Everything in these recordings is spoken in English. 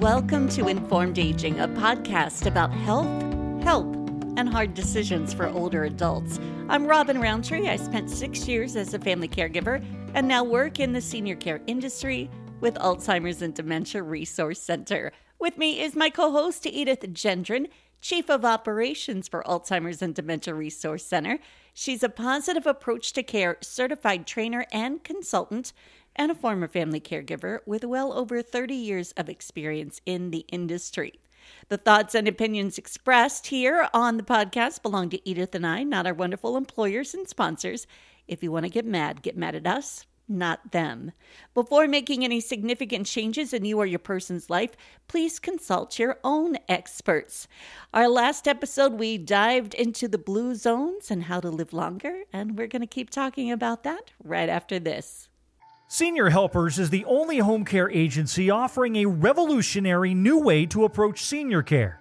Welcome to Informed Aging, a podcast about health, help, and hard decisions for older adults. I'm Robin Roundtree. I spent six years as a family caregiver and now work in the senior care industry with Alzheimer's and Dementia Resource Center. With me is my co host, Edith Gendron, Chief of Operations for Alzheimer's and Dementia Resource Center. She's a positive approach to care certified trainer and consultant and a former family caregiver with well over 30 years of experience in the industry. The thoughts and opinions expressed here on the podcast belong to Edith and I, not our wonderful employers and sponsors. If you want to get mad, get mad at us, not them. Before making any significant changes in you or your person's life, please consult your own experts. Our last episode, we dived into the blue zones and how to live longer, and we're going to keep talking about that right after this. Senior Helpers is the only home care agency offering a revolutionary new way to approach senior care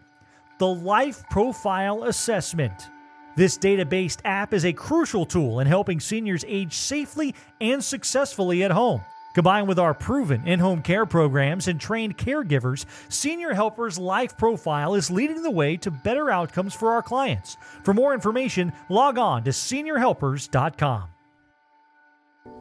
the Life Profile Assessment. This data based app is a crucial tool in helping seniors age safely and successfully at home. Combined with our proven in home care programs and trained caregivers, Senior Helpers Life Profile is leading the way to better outcomes for our clients. For more information, log on to seniorhelpers.com.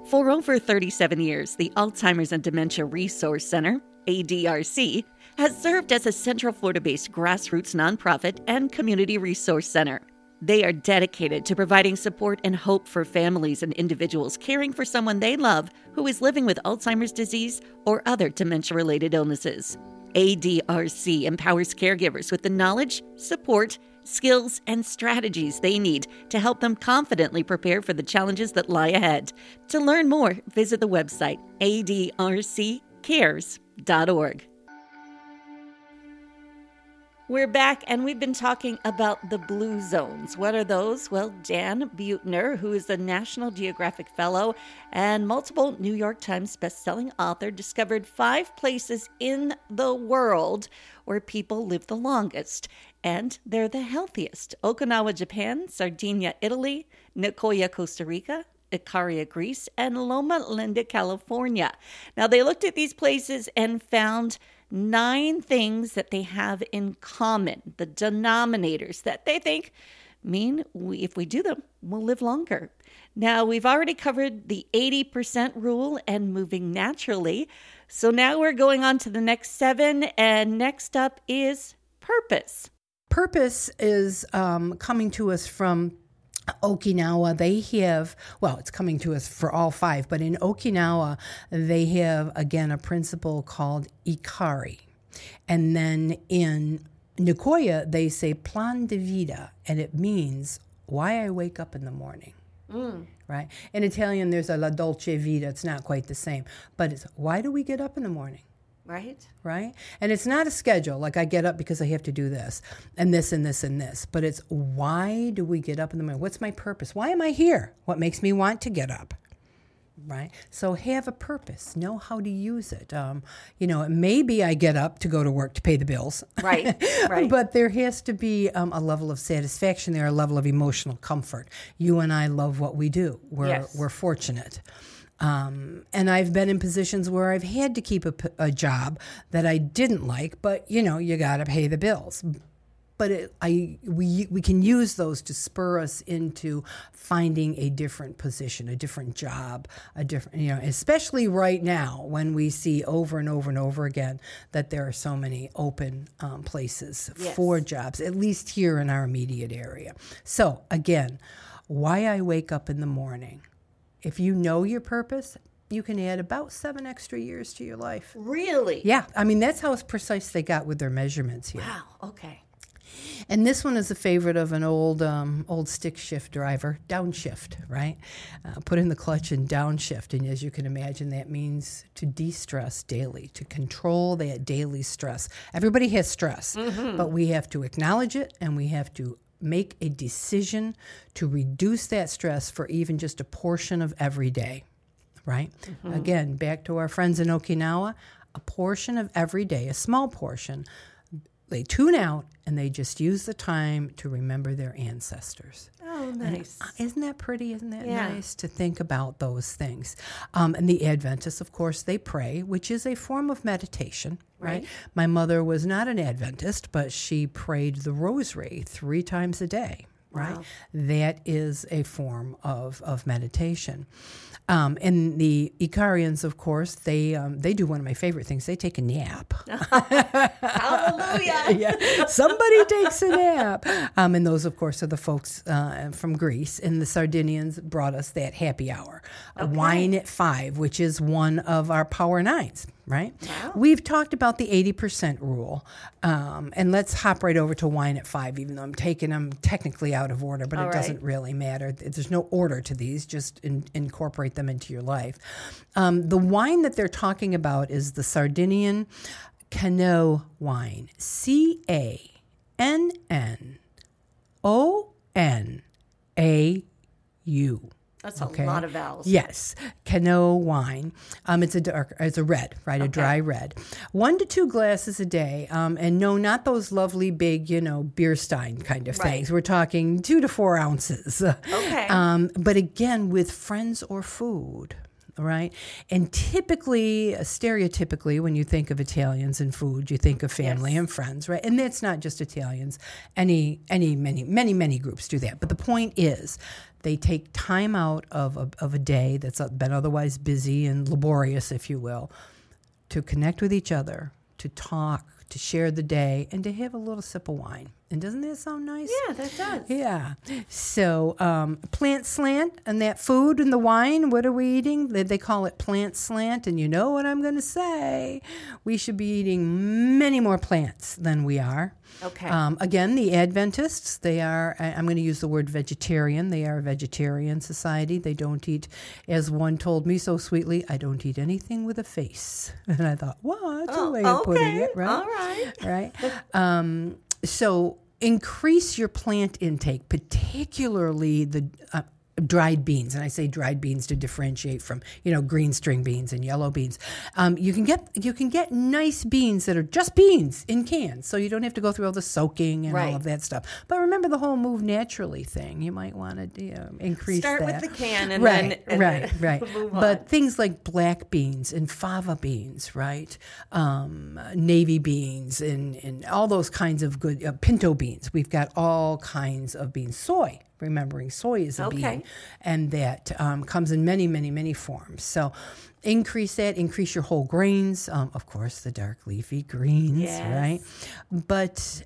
For over 37 years, the Alzheimer's and Dementia Resource Center, ADRC, has served as a Central Florida based grassroots nonprofit and community resource center. They are dedicated to providing support and hope for families and individuals caring for someone they love who is living with Alzheimer's disease or other dementia related illnesses. ADRC empowers caregivers with the knowledge, support, skills, and strategies they need to help them confidently prepare for the challenges that lie ahead. To learn more, visit the website adrccares.org. We're back and we've been talking about the blue zones. What are those? Well, Dan Buettner, who is a National Geographic Fellow and multiple New York Times bestselling author, discovered five places in the world where people live the longest and they're the healthiest Okinawa, Japan, Sardinia, Italy, Nicoya, Costa Rica, Icaria, Greece, and Loma Linda, California. Now, they looked at these places and found nine things that they have in common, the denominators that they think mean we, if we do them, we'll live longer. Now, we've already covered the 80% rule and moving naturally. So now we're going on to the next seven, and next up is purpose. Purpose is um, coming to us from Okinawa, they have, well, it's coming to us for all five, but in Okinawa, they have again a principle called ikigai. And then in Nicoya, they say plan de vida, and it means why I wake up in the morning. Mm. Right? In Italian, there's a la dolce vita. It's not quite the same, but it's why do we get up in the morning? Right. Right. And it's not a schedule like I get up because I have to do this and this and this and this, but it's why do we get up in the morning? What's my purpose? Why am I here? What makes me want to get up? Right. So have a purpose, know how to use it. Um, you know, maybe I get up to go to work to pay the bills. Right. Right. but there has to be um, a level of satisfaction there, a level of emotional comfort. You and I love what we do. We're, yes. we're fortunate. Um, and I've been in positions where I've had to keep a, a job that I didn't like, but you know, you got to pay the bills. But it, I, we, we can use those to spur us into finding a different position, a different job, a different, you know, especially right now when we see over and over and over again that there are so many open um, places yes. for jobs, at least here in our immediate area. So, again, why I wake up in the morning if you know your purpose, you can add about seven extra years to your life. Really? Yeah. I mean, that's how precise they got with their measurements here. Wow. Okay. And this one is a favorite of an old um, old stick shift driver, downshift, right? Uh, put in the clutch and downshift. And as you can imagine, that means to de stress daily, to control that daily stress. Everybody has stress, mm-hmm. but we have to acknowledge it and we have to make a decision to reduce that stress for even just a portion of every day, right? Mm-hmm. Again, back to our friends in Okinawa, a portion of every day, a small portion, they tune out and they just use the time to remember their ancestors. Oh, Oh, nice. Isn't that pretty? Isn't that Yeah. nice to think about those things? Um, and the Adventists, of course, they pray, which is a form of meditation, right? Right. My mother was not an Adventist, but she prayed the rosary three times a day, right? Wow. That is a form of, of meditation. Um, and the Icarians, of course, they um, they do one of my favorite things. They take a nap. Hallelujah. yeah, somebody takes a nap. Um, and those, of course, are the folks uh, from Greece. And the Sardinians brought us that happy hour, a wine at five, which is one of our power nines. Right? We've talked about the 80% rule. Um, and let's hop right over to wine at five, even though I'm taking them technically out of order, but All it right. doesn't really matter. There's no order to these, just in, incorporate them into your life. Um, the wine that they're talking about is the Sardinian Cannonau wine. C A N N O N A That's a lot of vowels. Yes, Cannonau wine. Um, it's a dark, it's a red, right? A dry red. One to two glasses a day. Um, and no, not those lovely big, you know, beer stein kind of Right. things. We're talking two to four ounces. Okay. Um, but again, with friends or food. Right. And typically, stereotypically, when you think of Italians and food, you think of family Yes. and friends, right? And that's not just Italians. Any, any, many, many, many groups do that. But the point is, they take time out of a, of a day that's been otherwise busy and laborious, if you will, to connect with each other, to talk, to share the day, and to have a little sip of wine. And doesn't that sound nice? Yeah, that does. Yeah. So, um, plant slant and that food and the wine, what are we eating? They, they call it plant slant. And you know what I'm going to say? We should be eating many more plants than we are. Okay. Um, again, the Adventists, they are, I- I'm going to use the word vegetarian. They are a vegetarian society. They don't eat, as one told me so sweetly, I don't eat anything with a face. And I thought, well, that's a way of putting Oh, it, right? All right. right? Um, so increase your plant intake, particularly the uh, dried beans. And I say dried beans to differentiate from you know green string beans and yellow beans. Um, you can get you can get nice beans that are just beans in cans, so you don't have to go through all the soaking and Right. all of that stuff. But remember the whole move naturally thing. You might want to you know, increase Start with that. the can and right, then- and right, then right. But things like black beans and fava beans, right? Um, navy beans and, and all those kinds of good uh, pinto beans. We've got all kinds of beans. Soy, remembering soy is a Okay. bean, and that um, comes in many, many, many forms. So increase that, increase your whole grains. Um, of course, the dark leafy greens, Yes. right? But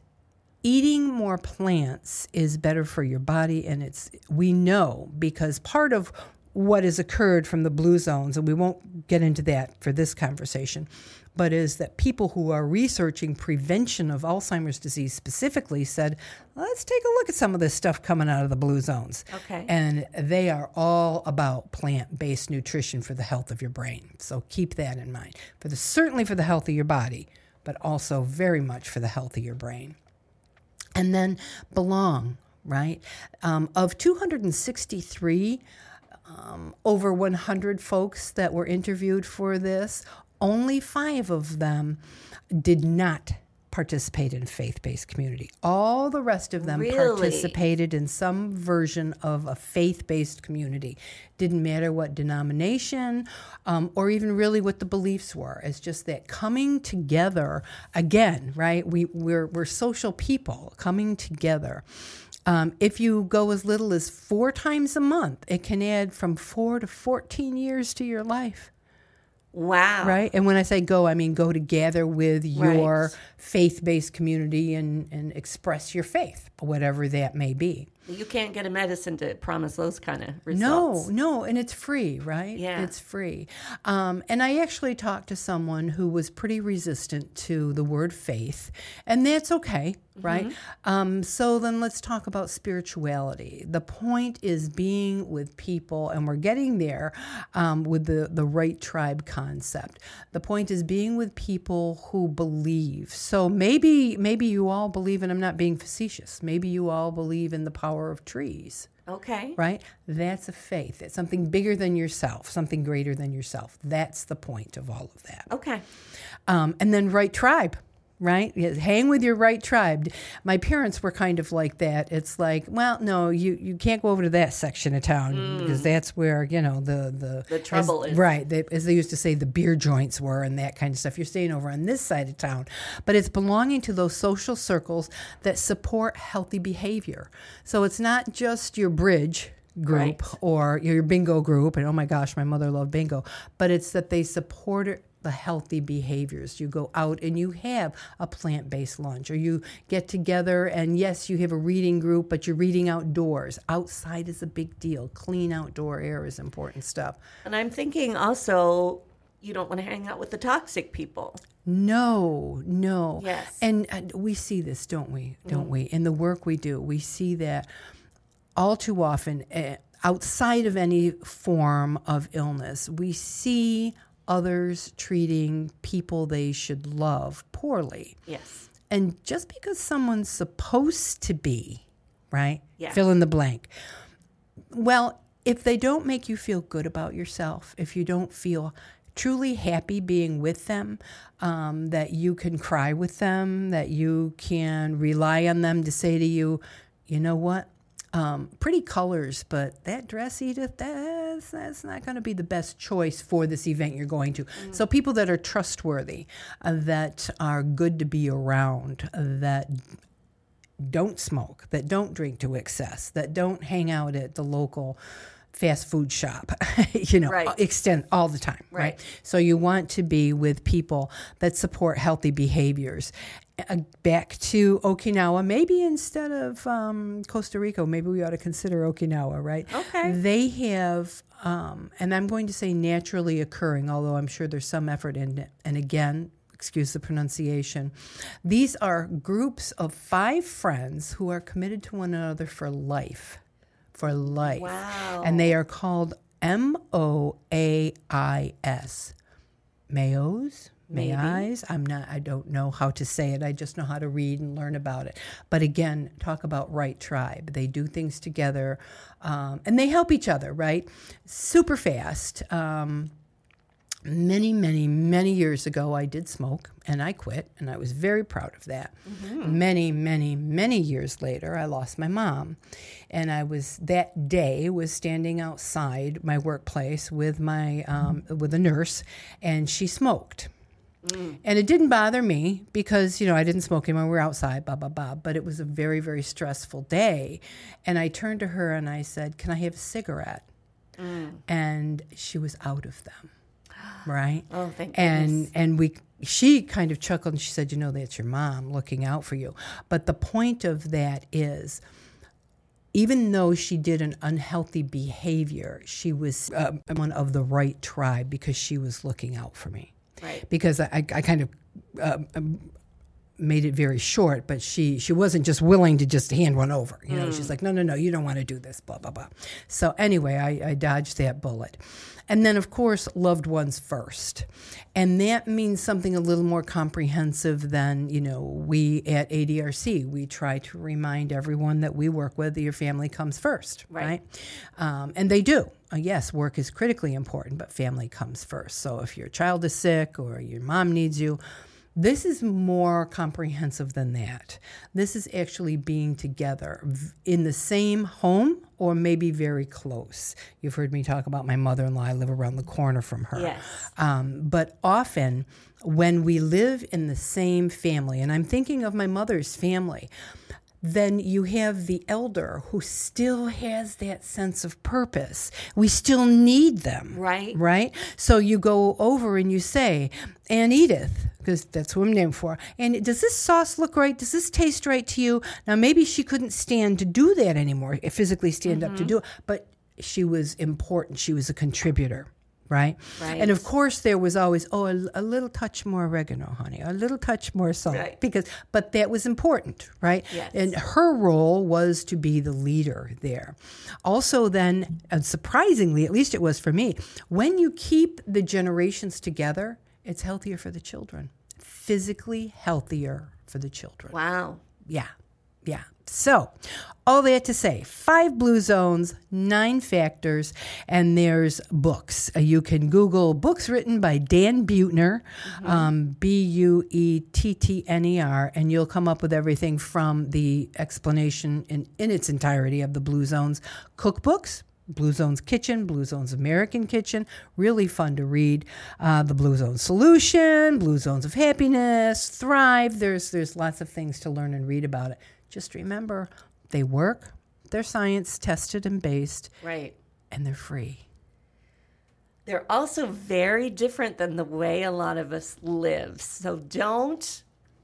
eating more plants is better for your body and it's we know because part of what has occurred from the blue zones and we won't get into that for this conversation but is that people who are researching prevention of Alzheimer's disease specifically said let's take a look at some of this stuff coming out of the blue zones Okay. and they are all about plant-based nutrition for the health of your brain so keep that in mind for the certainly for the health of your body but also very much for the health of your brain and then belong, right? Um, of 263, um, over 100 folks that were interviewed for this, only five of them did not participate in faith-based community. All the rest of them Really? participated in some version of a faith-based community. Didn't matter what denomination um, or even really what the beliefs were. It's just that coming together again, right? We we're we're social people coming together. Um, if you go as little as four times a month, it can add from four to 14 years to your life Wow. right? And when I say go, I mean go to gather with your Right. faith based community and, and express your faith, whatever that may be. You can't get a medicine to promise those kind of results. no, no, and it's free, right? Yeah. It's free. Um, and I actually talked to someone who was pretty resistant to the word faith, and that's okay, right? Um, so then let's talk about spirituality. The point is being with people, and we're getting there um, with the, the right tribe concept. The point is being with people who believe. So maybe maybe you all believe, and I'm not being facetious. Maybe you all believe in the power of trees Okay. right? That's a faith. It's something bigger than yourself, something greater than yourself. That's the point of all of that. Okay. Um, and then right tribe, right? Hang with your right tribe. My parents were kind of like that. It's like, well, no, you, you can't go over to that section of town because that's where you know the the Mm. The trouble as, is. right. They, as they used to say, the beer joints were and that kind of stuff. You're staying over on this side of town, but it's belonging to those social circles that support healthy behavior. So it's not just your bridge group Right. or your bingo group and oh my gosh my mother loved bingo but it's that they support it- the healthy behaviors you go out and you have a plant-based lunch or you get together and yes you have a reading group but you're reading outdoors outside is a big deal clean outdoor air is important stuff And I'm thinking also, you don't want to hang out with the toxic people. No, no. Yes. And, and we see this, don't we? Don't we? In the work we do, we see that all too often, uh, outside of any form of illness, we see others treating people they should love poorly. Yes. And just because someone's supposed to be, right? Yeah. Fill in the blank. Well, if they don't make you feel good about yourself, if you don't feel truly happy being with them, um, that you can cry with them, that you can rely on them to say to you, you know what? Um, pretty colors, but that dress, Edith, that's, that's not going to be the best choice for this event you're going to. So, people that are trustworthy, uh, that are good to be around, uh, that don't smoke, that don't drink to excess, that don't hang out at the local fast food shop, you know, Right. extend all the time, right. Right. So you want to be with people that support healthy behaviors. Back to Okinawa, maybe instead of um, Costa Rica, maybe we ought to consider Okinawa, right? Okay. They have, um, and I'm going to say naturally occurring, although I'm sure there's some effort in it. And again, excuse the pronunciation. These are groups of five friends who are committed to one another for life. For life. Wow. And they are called M O A I S. Mayos? Maybe. Mayis? I'm not, I don't know how to say it. I just know how to read and learn about it. But again, talk about right tribe. They do things together um, and they help each other, right? Super fast. Um, many, many, many years ago, I did smoke and I quit, and I was very proud of that. Many, many, many years later, I lost my mom, and I was that day was standing outside my workplace with my um, with a nurse, and she smoked. And it didn't bother me because, you know, I didn't smoke anymore. We were outside, blah, blah, blah. But it was a very, very stressful day. And I turned to her and I said, Can I have a cigarette? And she was out of them. Right? Oh, thank and and we she kind of chuckled and she said, "You know, that's your mom looking out for you." But the point of that is, even though she did an unhealthy behavior, she was uh, one of the right tribe because she was looking out for me. Right. Because I, I kind of uh, um, made it very short, but she she wasn't just willing to just hand one over. You know, she's like, no, no, no, you don't want to do this, blah blah blah. So anyway, I, I dodged that bullet, and then of course, loved ones first, and that means something a little more comprehensive than you know. We at ADRC we try to remind everyone that we work with that your family comes first, Right. right? Um, and they do. Uh, yes, work is critically important, but family comes first. So if your child is sick or your mom needs you, this is more comprehensive than that. This is actually being together in the same home or maybe very close. You've heard me talk about my mother in law. I live around the corner from her. Yes. Um, but often, when we live in the same family, and I'm thinking of my mother's family, then you have the elder who still has that sense of purpose. We still need them. Right. Right? So you go over and you say, Aunt Edith, because that's what I'm named for, and does this sauce look right? Does this taste right to you? Now, maybe she couldn't stand to do that anymore, physically stand up to mm-hmm. do it, but she was important. She was a contributor. Right? Right. And of course, there was always, oh, a, a little touch more oregano, honey, a little touch more salt. Right. Because, but that was important, right? Yes. And her role was to be the leader there. Also, then, and surprisingly, at least it was for me, when you keep the generations together, it's healthier for the children, physically healthier for the children. Wow. Yeah, yeah. So, all that to say, five blue zones, nine factors, and there's books. Uh, you can Google books written by Dan Buettner, um, B U E T T N E R, and you'll come up with everything from the explanation in, in its entirety of the blue zones cookbooks. Blue Zone's Kitchen, Blue Zone's American Kitchen, really fun to read. Uh, the Blue Zone Solution, Blue Zones of Happiness, Thrive. There's there's lots of things to learn and read about it. Just remember, they work, they're science tested and based, Right. and they're free. They're also very different than the way a lot of us live. So don't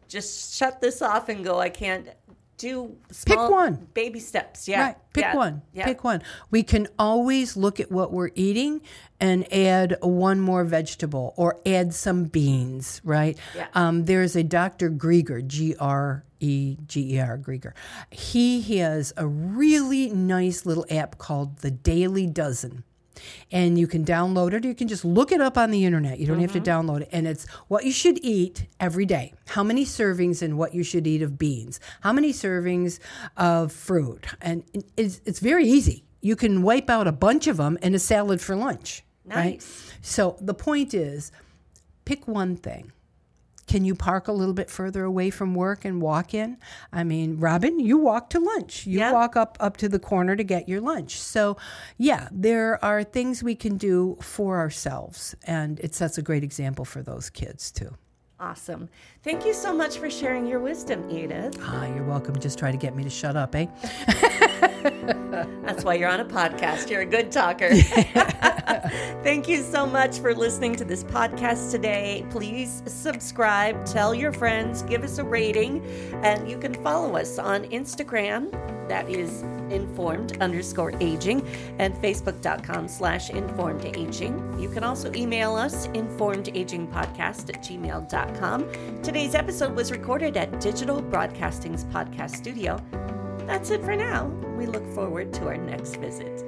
just shut this off and go, I can't do small one. baby steps. Yeah. Right. Pick Yeah. one. Yeah. Pick one. We can always look at what we're eating and add one more vegetable or add some beans, right? Yeah. Um, there's a Dr. Greger, G R E G E R, Greger. He has a really nice little app called the Daily Dozen. And you can download it or you can just look it up on the internet. You don't have to mm-hmm. download it. And it's what you should eat every day. How many servings and what you should eat of beans. How many servings of fruit. And it's, it's very easy. You can wipe out a bunch of them in a salad for lunch. Right? Nice. So the point is pick one thing. Can you park a little bit further away from work and walk in? I mean, Robin, you walk to lunch. You Yeah. walk up up to the corner to get your lunch. So, yeah, there are things we can do for ourselves, and it sets a great example for those kids too. Awesome. Thank you so much for sharing your wisdom, Edith. Ah, you're welcome. Just try to get me to shut up, eh? That's why you're on a podcast. You're a good talker. Thank you so much for listening to this podcast today. Please subscribe, tell your friends, give us a rating, and you can follow us on Instagram. That is informed underscore aging and facebook.com slash informed aging. You can also email us informedagingpodcast at gmail.com. Today's episode was recorded at Digital Broadcasting's podcast studio. That's it for now. We look forward to our next visit.